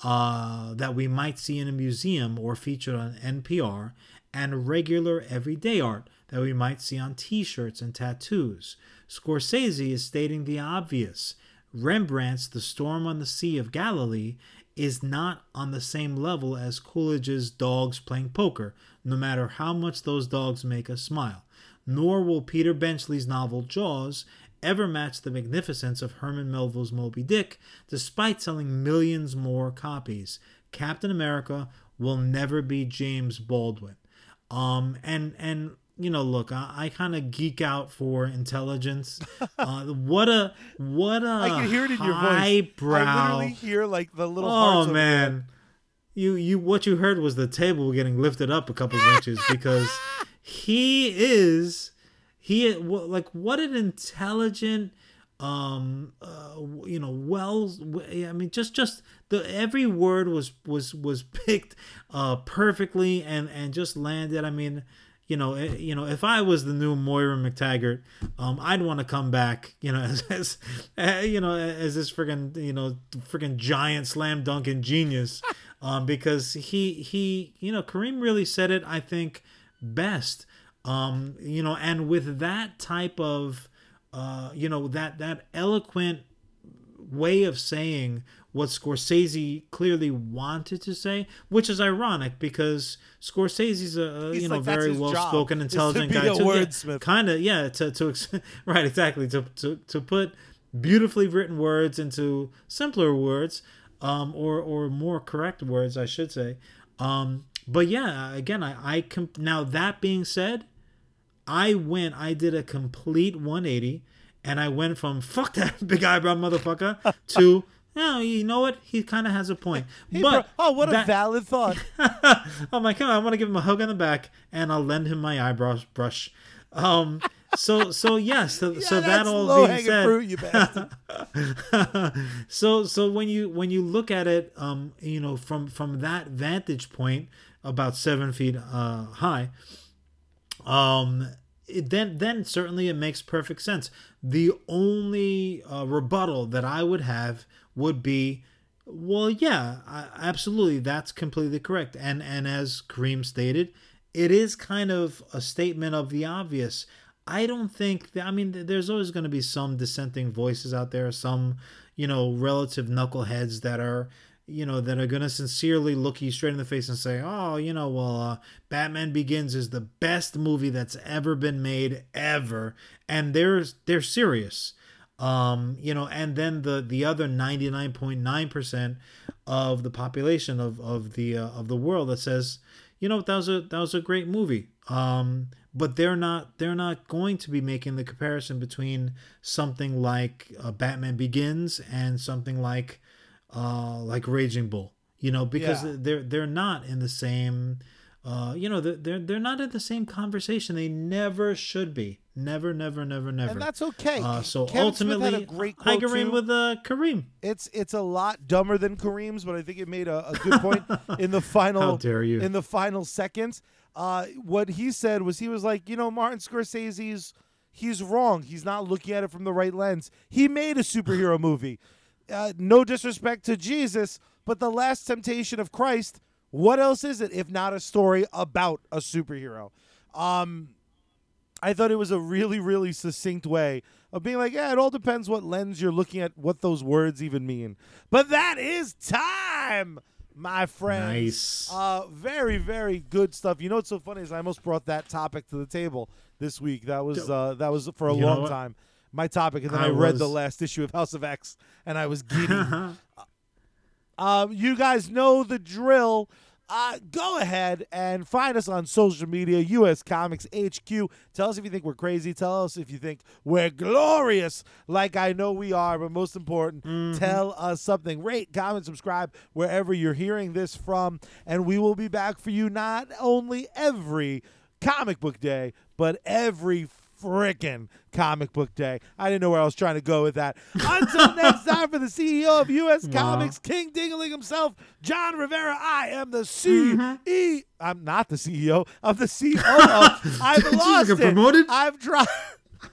uh, that we might see in a museum or featured on NPR and regular everyday art that we might see on t shirts and tattoos. Scorsese is stating the obvious. Rembrandt's The Storm on the Sea of Galilee is not on the same level as Coolidge's Dogs Playing Poker, no matter how much those dogs make us smile. Nor will Peter Benchley's novel Jaws ever match the magnificence of Herman Melville's Moby Dick, despite selling millions more copies. Captain America will never be James Baldwin. Um, and and you know, look, I, I kind of geek out for intelligence. Uh, what a what a I can hear it in your voice. I literally hear like the little. Oh man, you you what you heard was the table getting lifted up a couple of inches because he is he like what an intelligent um uh, you know well i mean just just the every word was was was picked uh perfectly and and just landed i mean you know, eh, you know, if I was the new Moira MacTaggert, um, I'd want to come back, you know, as, as uh, you know, as this friggin', you know, friggin' giant slam dunking genius, um, because he he, you know, Kareem really said it, I think, best, um, you know, and with that type of, uh, you know, that that eloquent way of saying what Scorsese clearly wanted to say, which is ironic because Scorsese's a, you know like, very well spoken, intelligent guy. To, kind of, yeah, to to right, exactly to, to to put beautifully written words into simpler words, um, or or more correct words, I should say. Um, but yeah, again, I I comp- now that being said, I went, I did a complete 180 and I went from fuck that big eyebrow motherfucker to yeah, you know what? He kind of has a point. Hey, but bro. oh, what that... a valid thought. oh my god, I want to give him a hug on the back, and I'll lend him my eyebrow brush. Um, so so yes, so, yeah, so that all being said, fruit, you so so when you when you look at it, um, you know, from from that vantage point, about seven feet uh, high, um, it, then then certainly it makes perfect sense. The only uh, rebuttal that I would have would be well yeah absolutely that's completely correct. And and as kareem stated it is kind of a statement of the obvious. I don't think that i mean there's always going to be some dissenting voices out there some you know relative knuckleheads that are you know that are going to sincerely look you straight in the face and say oh you know well uh, batman begins is the best movie that's ever been made ever. And they're they're serious um, you know, and then the the other 99.9% of the population of of the uh, of the world that says, you know, that was a that was a great movie. Um, but they're not they're not going to be making the comparison between something like uh, Batman Begins and something like uh, like Raging Bull, you know, because yeah. they're they're not in the same uh, you know, they're, they're not in the same conversation. They never should be. Never, never, never, never. And that's okay. Uh, so Kevin ultimately, had a great I agree with uh, Kareem. it's it's a lot dumber than Kareem's, but I think it made a, a good point in the final. How dare you. In the final seconds, uh, what he said was he was like, you know, Martin Scorsese's he's wrong. He's not looking at it from the right lens. He made a superhero movie. Uh, no disrespect to Jesus, but the Last Temptation of Christ. What else is it if not a story about a superhero? Um, I thought it was a really, really succinct way of being like, yeah, it all depends what lens you're looking at, what those words even mean. But that is time, my friends. Nice. Uh, very, very good stuff. You know what's so funny is I almost brought that topic to the table this week. That was uh, that was for a You long time. My topic, and then I, I read the last issue of House of X, and I was giddy. Um, you guys know the drill. Uh, go ahead and find us on social media, US Comics HQ. Tell us if you think we're crazy. Tell us if you think we're glorious, like I know we are. But most important, tell us something. Rate, comment, subscribe wherever you're hearing this from. And we will be back for you not only every comic book day, but every frickin' comic book day. I didn't know where I was trying to go with that. Until next time, for the CEO of U.S. Comics, King Dingaling himself, Jon Rivera, I am the C.E. Mm-hmm. I'm not the CEO. I'm the COO. I've lost it. promoted? I've dropped.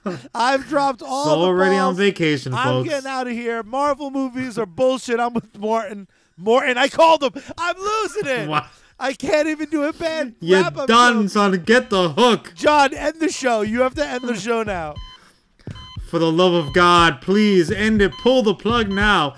I've dropped all So already on balls. vacation, I'm folks. getting out of here. Marvel movies are bullshit. I'm with Morton. Morton, I called him. I'm losing it. Wow. I can't even do a bad You're done, joke. son. Get the hook. Jon, end the show. You have to end the show now. For the love of God, please end it. Pull the plug now.